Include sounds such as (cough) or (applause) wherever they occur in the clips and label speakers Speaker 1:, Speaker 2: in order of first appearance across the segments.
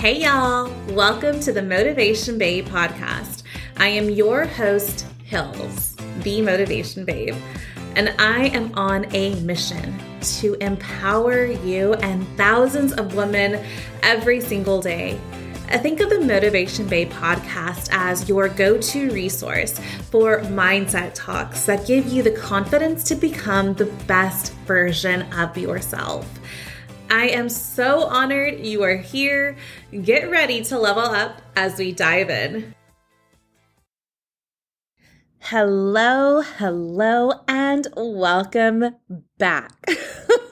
Speaker 1: Hey, y'all. Welcome to the Motivation Babe podcast. I am your host, Hills, the Motivation Babe, and I am on a mission to empower you and thousands of women every single day. I think of the Motivation Babe podcast as your go to resource for mindset talks that give you the confidence to become the best version of yourself. I am so honored you are here. Get ready to level up as we dive in. Hello, hello, and welcome back.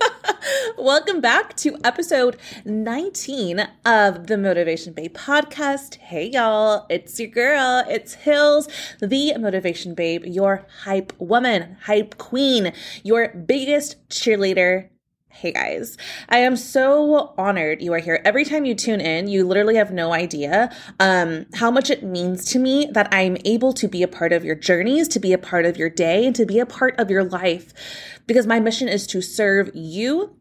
Speaker 1: (laughs) welcome back to episode 19 of the Motivation Babe podcast. Hey, y'all, it's your girl, it's Hills, the Motivation Babe, your hype woman, hype queen, your biggest cheerleader Hey guys, I am so honored you are here. Every time you tune in, you literally have no idea um, how much it means to me that I'm able to be a part of your journeys, to be a part of your day, and to be a part of your life. Because my mission is to serve you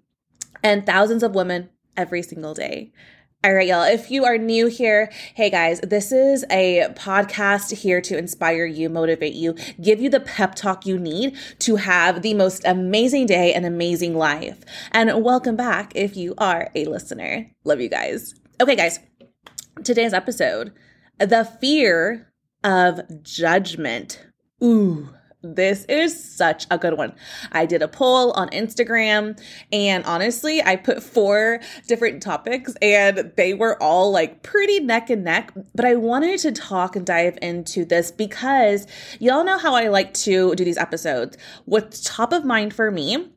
Speaker 1: and thousands of women every single day. All right, y'all. If you are new here, hey guys, this is a podcast here to inspire you, motivate you, give you the pep talk you need to have the most amazing day and amazing life. And welcome back if you are a listener. Love you guys. Okay, guys, today's episode the fear of judgment. Ooh, this is such a good one. I did a poll on Instagram and honestly, I put four different topics and they were all like pretty neck and neck. But I wanted to talk and dive into this because y'all know how I like to do these episodes. What's top of mind for me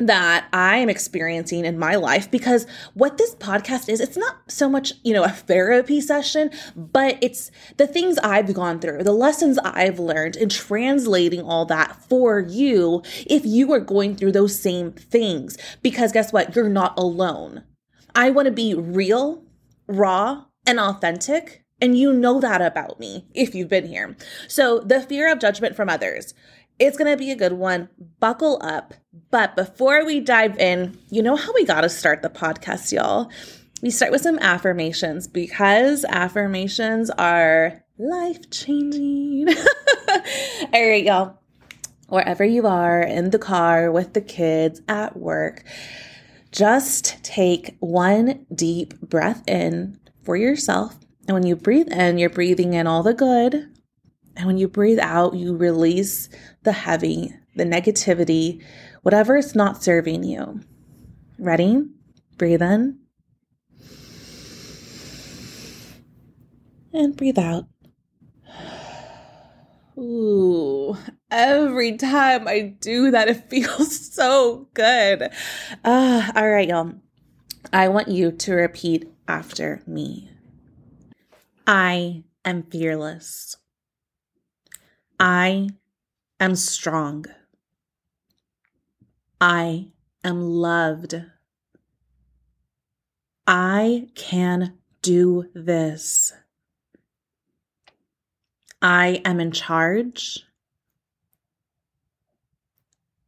Speaker 1: that I am experiencing in my life because what this podcast is, it's not so much, you know, a therapy session, but it's the things I've gone through, the lessons I've learned, and translating all that for you if you are going through those same things. Because guess what? You're not alone. I want to be real, raw, and authentic. And you know that about me if you've been here. So, the fear of judgment from others. It's going to be a good one. Buckle up. But before we dive in, you know how we got to start the podcast, y'all? We start with some affirmations because affirmations are life changing. (laughs) All right, y'all. Wherever you are, in the car, with the kids, at work, just take one deep breath in for yourself. And when you breathe in, you're breathing in all the good, and when you breathe out, you release the heavy, the negativity, whatever is not serving you. Ready? Breathe in. And breathe out. Ooh, every time I do that, it (laughs) feels so good. Uh, all right, y'all. I want you to repeat after me. I am fearless. I am strong. I am loved. I can do this. I am in charge.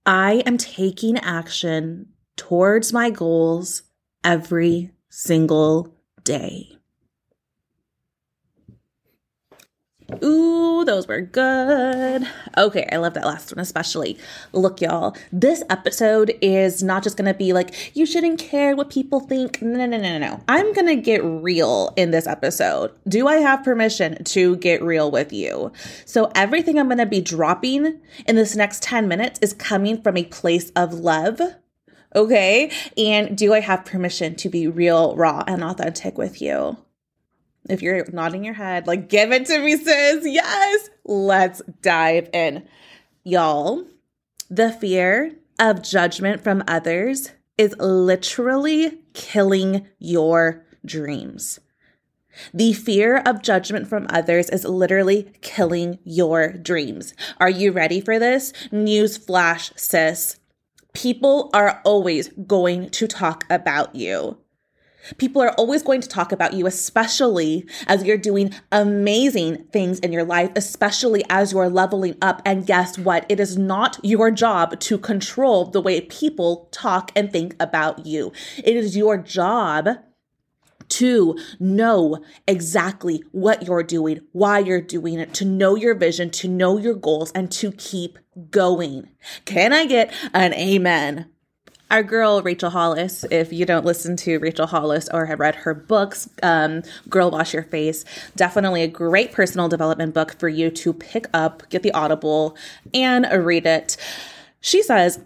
Speaker 1: I am taking action towards my goals every single day. Ooh, those were good. Okay, I love that last one especially. Look, y'all, this episode is not just gonna be like, you shouldn't care what people think. No, no, no, no, no. I'm gonna get real in this episode. Do I have permission to get real with you? So, everything I'm gonna be dropping in this next 10 minutes is coming from a place of love. Okay, and do I have permission to be real, raw, and authentic with you? If you're nodding your head, like, give it to me, sis. Yes. Let's dive in. Y'all, the fear of judgment from others is literally killing your dreams. The fear of judgment from others is literally killing your dreams. Are you ready for this? News flash, sis. People are always going to talk about you. People are always going to talk about you, especially as you're doing amazing things in your life, especially as you're leveling up. And guess what? It is not your job to control the way people talk and think about you. It is your job to know exactly what you're doing, why you're doing it, to know your vision, to know your goals, and to keep going. Can I get an amen? Our girl Rachel Hollis, if you don't listen to Rachel Hollis or have read her books, um, Girl Wash Your Face, definitely a great personal development book for you to pick up, get the Audible, and read it. She says,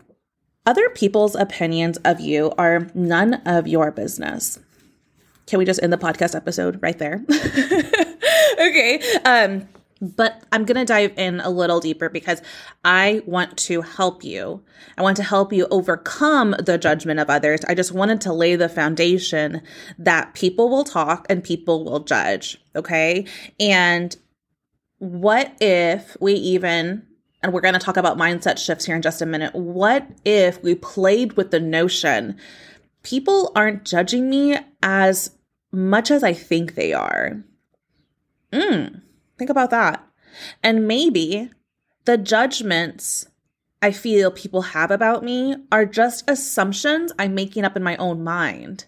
Speaker 1: other people's opinions of you are none of your business. Can we just end the podcast episode right there? (laughs) okay. Um, but I'm going to dive in a little deeper because I want to help you. I want to help you overcome the judgment of others. I just wanted to lay the foundation that people will talk and people will judge. Okay. And what if we even, and we're going to talk about mindset shifts here in just a minute. What if we played with the notion people aren't judging me as much as I think they are? Hmm. Think about that. And maybe the judgments I feel people have about me are just assumptions I'm making up in my own mind.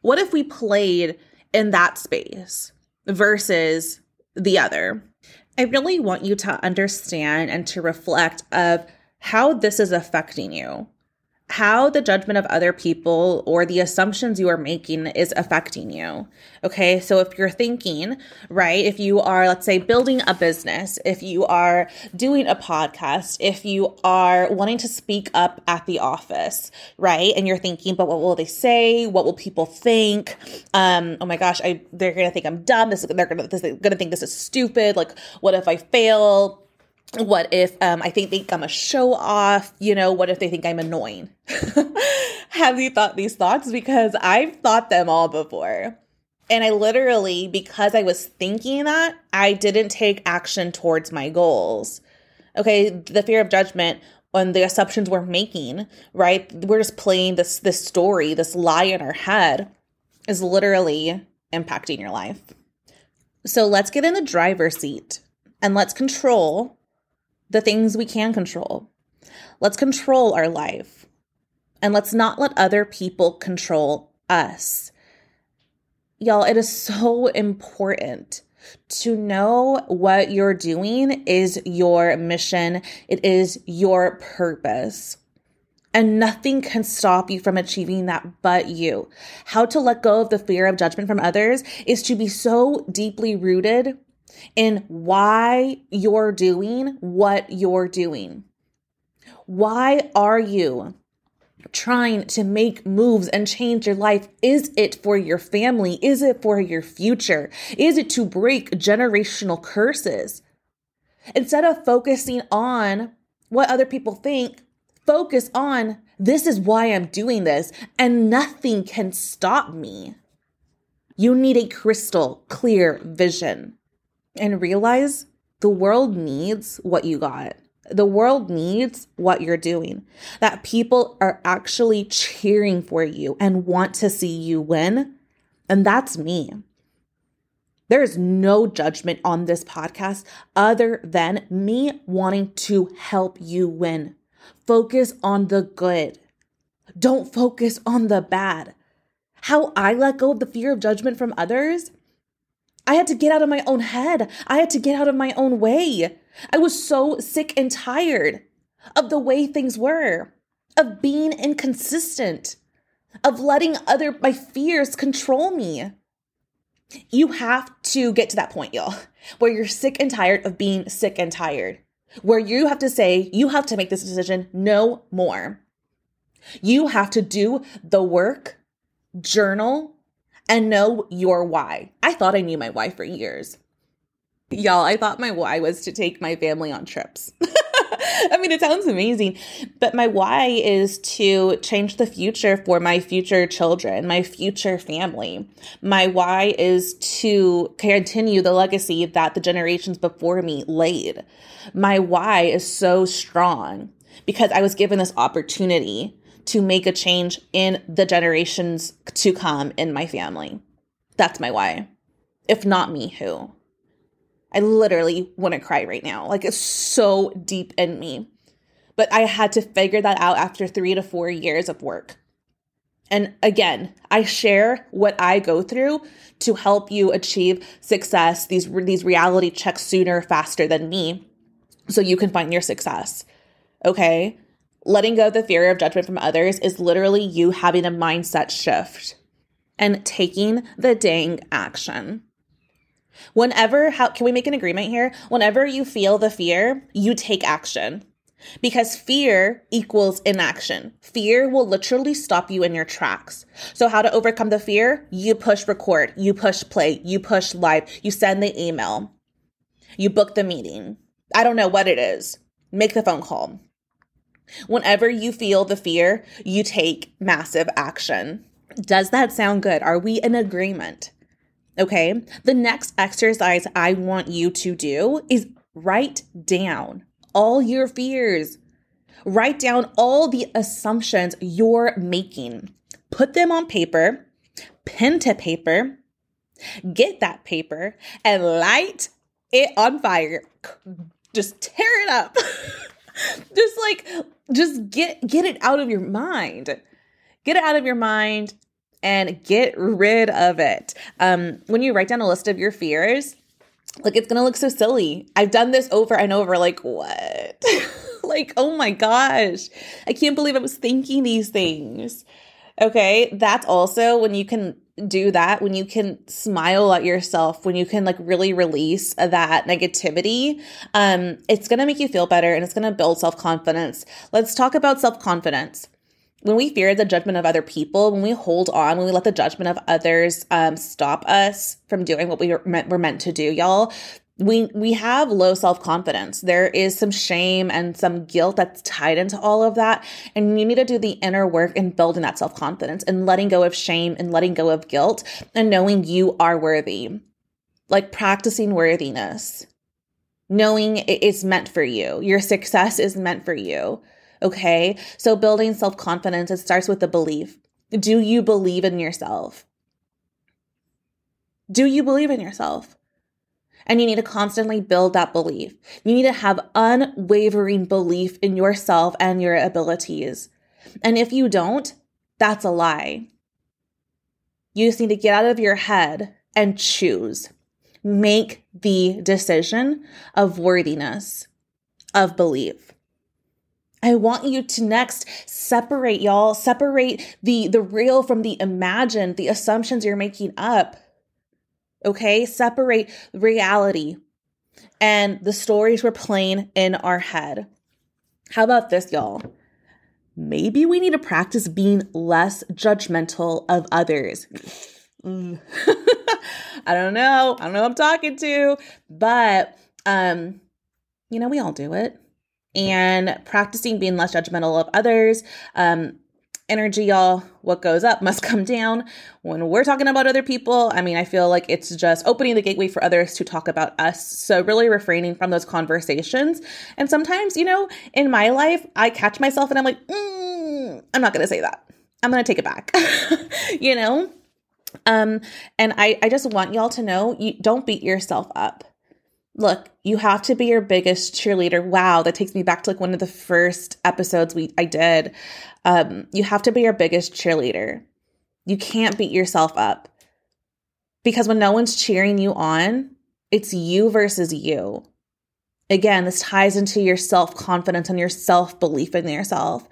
Speaker 1: What if we played in that space versus the other? I really want you to understand and to reflect of how this is affecting you how the judgment of other people or the assumptions you are making is affecting you. Okay. So if you're thinking, right, if you are, let's say, building a business, if you are doing a podcast, if you are wanting to speak up at the office, right, and you're thinking, but what will they say? What will people think? Um, oh my gosh, I they're gonna think I'm dumb. This they're they're gonna think this is stupid. Like, what if I fail? What if um, I think, think I'm a show off? You know, what if they think I'm annoying? (laughs) Have you thought these thoughts? Because I've thought them all before. And I literally, because I was thinking that, I didn't take action towards my goals. Okay, the fear of judgment on the assumptions we're making, right? We're just playing this this story, this lie in our head is literally impacting your life. So let's get in the driver's seat and let's control the things we can control. Let's control our life. And let's not let other people control us. Y'all, it is so important to know what you're doing is your mission, it is your purpose. And nothing can stop you from achieving that but you. How to let go of the fear of judgment from others is to be so deeply rooted in why you're doing what you're doing. Why are you trying to make moves and change your life? Is it for your family? Is it for your future? Is it to break generational curses? Instead of focusing on what other people think, focus on this is why I'm doing this, and nothing can stop me. You need a crystal clear vision and realize the world needs what you got. The world needs what you're doing. That people are actually cheering for you and want to see you win. And that's me. There is no judgment on this podcast other than me wanting to help you win. Focus on the good. Don't focus on the bad. How I let go of the fear of judgment from others I had to get out of my own head. I had to get out of my own way. I was so sick and tired of the way things were, of being inconsistent, of letting other my fears control me. You have to get to that point, y'all, where you're sick and tired of being sick and tired. Where you have to say, you have to make this decision no more. You have to do the work, journal, and know your why. I thought I knew my why for years. Y'all, I thought my why was to take my family on trips. (laughs) I mean, it sounds amazing, but my why is to change the future for my future children, my future family. My why is to continue the legacy that the generations before me laid. My why is so strong because I was given this opportunity to make a change in the generations to come in my family. That's my why. If not me, who? I literally want to cry right now. Like it's so deep in me. But I had to figure that out after three to four years of work. And again, I share what I go through to help you achieve success, these, these reality checks sooner, faster than me, so you can find your success. Okay? Letting go of the fear of judgment from others is literally you having a mindset shift and taking the dang action. Whenever, how can we make an agreement here? Whenever you feel the fear, you take action because fear equals inaction. Fear will literally stop you in your tracks. So, how to overcome the fear? You push record, you push play, you push live, you send the email, you book the meeting. I don't know what it is. Make the phone call. Whenever you feel the fear, you take massive action. Does that sound good? Are we in agreement? Okay. The next exercise I want you to do is write down all your fears. Write down all the assumptions you're making. Put them on paper, pen to paper, get that paper and light it on fire. Just tear it up. (laughs) just like just get get it out of your mind. Get it out of your mind and get rid of it. Um, when you write down a list of your fears, like it's gonna look so silly. I've done this over and over, like, what? (laughs) like, oh my gosh, I can't believe I was thinking these things. Okay, that's also when you can do that, when you can smile at yourself, when you can like really release that negativity, um, it's gonna make you feel better and it's gonna build self confidence. Let's talk about self confidence when we fear the judgment of other people, when we hold on, when we let the judgment of others um, stop us from doing what we were meant, we're meant to do, y'all, we we have low self-confidence. There is some shame and some guilt that's tied into all of that. And you need to do the inner work in building that self-confidence and letting go of shame and letting go of guilt and knowing you are worthy. Like practicing worthiness. Knowing it's meant for you. Your success is meant for you Okay. So building self confidence, it starts with the belief. Do you believe in yourself? Do you believe in yourself? And you need to constantly build that belief. You need to have unwavering belief in yourself and your abilities. And if you don't, that's a lie. You just need to get out of your head and choose. Make the decision of worthiness, of belief. I want you to next separate y'all, separate the the real from the imagined, the assumptions you're making up. Okay? Separate reality and the stories we're playing in our head. How about this, y'all? Maybe we need to practice being less judgmental of others. (laughs) I don't know. I don't know I'm talking to, but um you know, we all do it and practicing being less judgmental of others. Um, energy, y'all, what goes up must (laughs) come down. When we're talking about other people, I mean, I feel like it's just opening the gateway for others to talk about us. So, really refraining from those conversations. And sometimes, you know, in my life, I catch myself and I'm like, mm, I'm not going to say that. I'm going to take it back, (laughs) you know? Um, and I, I just want y'all to know you don't beat yourself up look, you have to be your biggest cheerleader. Wow, that takes me back to like one of the first episodes we I did. Um, you have to be your biggest cheerleader. You can't beat yourself up. Because when no one's cheering you on, it's you versus you. Again, this ties into your self confidence and your self belief in yourself.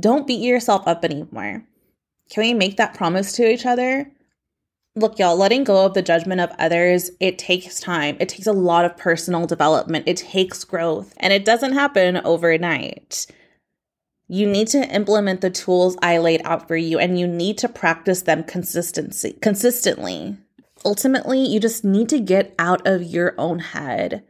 Speaker 1: Don't beat yourself up anymore. Can we make that promise to each other? Look, y'all, letting go of the judgment of others, it takes time. It takes a lot of personal development. It takes growth, and it doesn't happen overnight. You need to implement the tools I laid out for you, and you need to practice them consistency consistently. Ultimately, you just need to get out of your own head.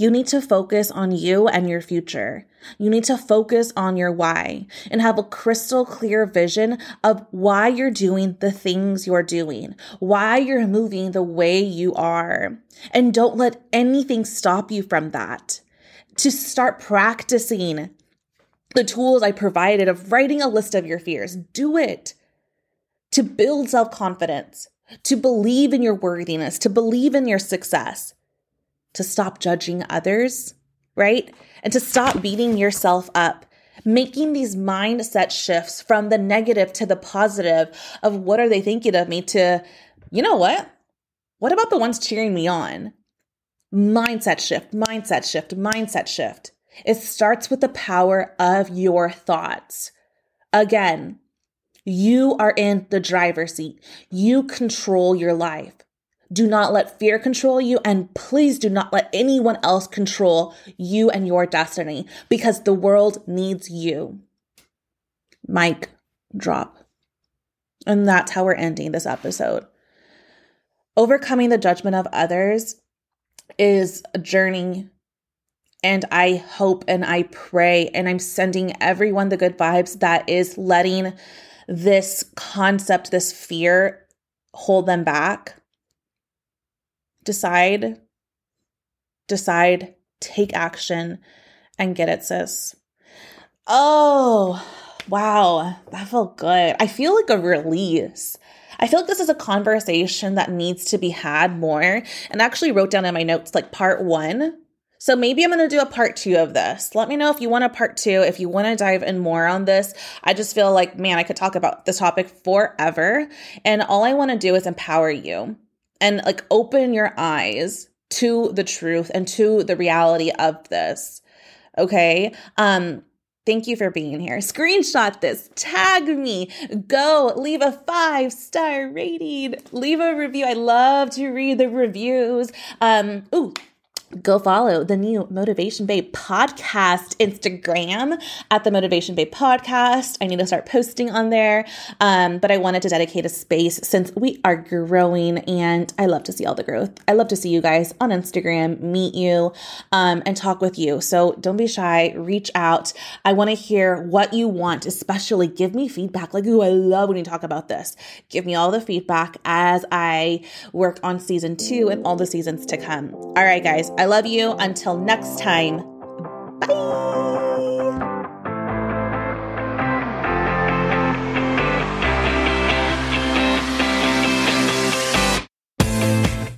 Speaker 1: You need to focus on you and your future. You need to focus on your why and have a crystal clear vision of why you're doing the things you're doing, why you're moving the way you are. And don't let anything stop you from that. To start practicing the tools I provided of writing a list of your fears, do it. To build self confidence, to believe in your worthiness, to believe in your success to stop judging others, right? And to stop beating yourself up making these mindset shifts from the negative to the positive of what are they thinking of me to, you know what? What about the ones cheering me on? Mindset shift, mindset shift, mindset shift. It starts with the power of your thoughts. Again, you are in the driver's seat. You control your life. Do not let fear control you, and please do not let anyone else control you and your destiny because the world needs you. Mic drop. And that's how we're ending this episode. Overcoming the judgment of others is a journey. And I hope and I pray, and I'm sending everyone the good vibes that is letting this concept, this fear hold them back decide, decide, take action, and get it, sis. Oh, wow. That felt good. I feel like a release. I feel like this is a conversation that needs to be had more. And I actually wrote down in my notes like part one. So maybe I'm going to do a part two of this. Let me know if you want a part two, if you want to dive in more on this. I just feel like, man, I could talk about this topic forever. And all I want to do is empower you and like open your eyes to the truth and to the reality of this. Okay? Um Thank you for being here. Screenshot this, tag me, go leave a five star rating, leave a review. I love to read the reviews. Um, ooh, go follow the new Motivation Babe podcast Instagram at the Motivation Babe podcast. I need to start posting on there. Um, but I wanted to dedicate a space since we are growing and I love to see all the growth. I love to see you guys on Instagram, meet you, um, and talk with you. So don't be shy, reach out. I want to hear what you want, especially give me feedback. Like, ooh, I love when you talk about this. Give me all the feedback as I work on season two and all the seasons to come. All right, guys. I love you. Until next time, bye.